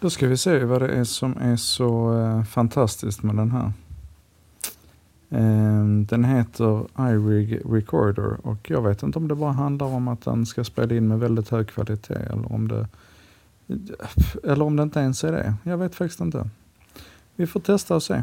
Då ska vi se vad det är som är så eh, fantastiskt med den här. Eh, den heter iRig Recorder och jag vet inte om det bara handlar om att den ska spela in med väldigt hög kvalitet eller om det, eller om det inte ens är det. Jag vet faktiskt inte. Vi får testa och se.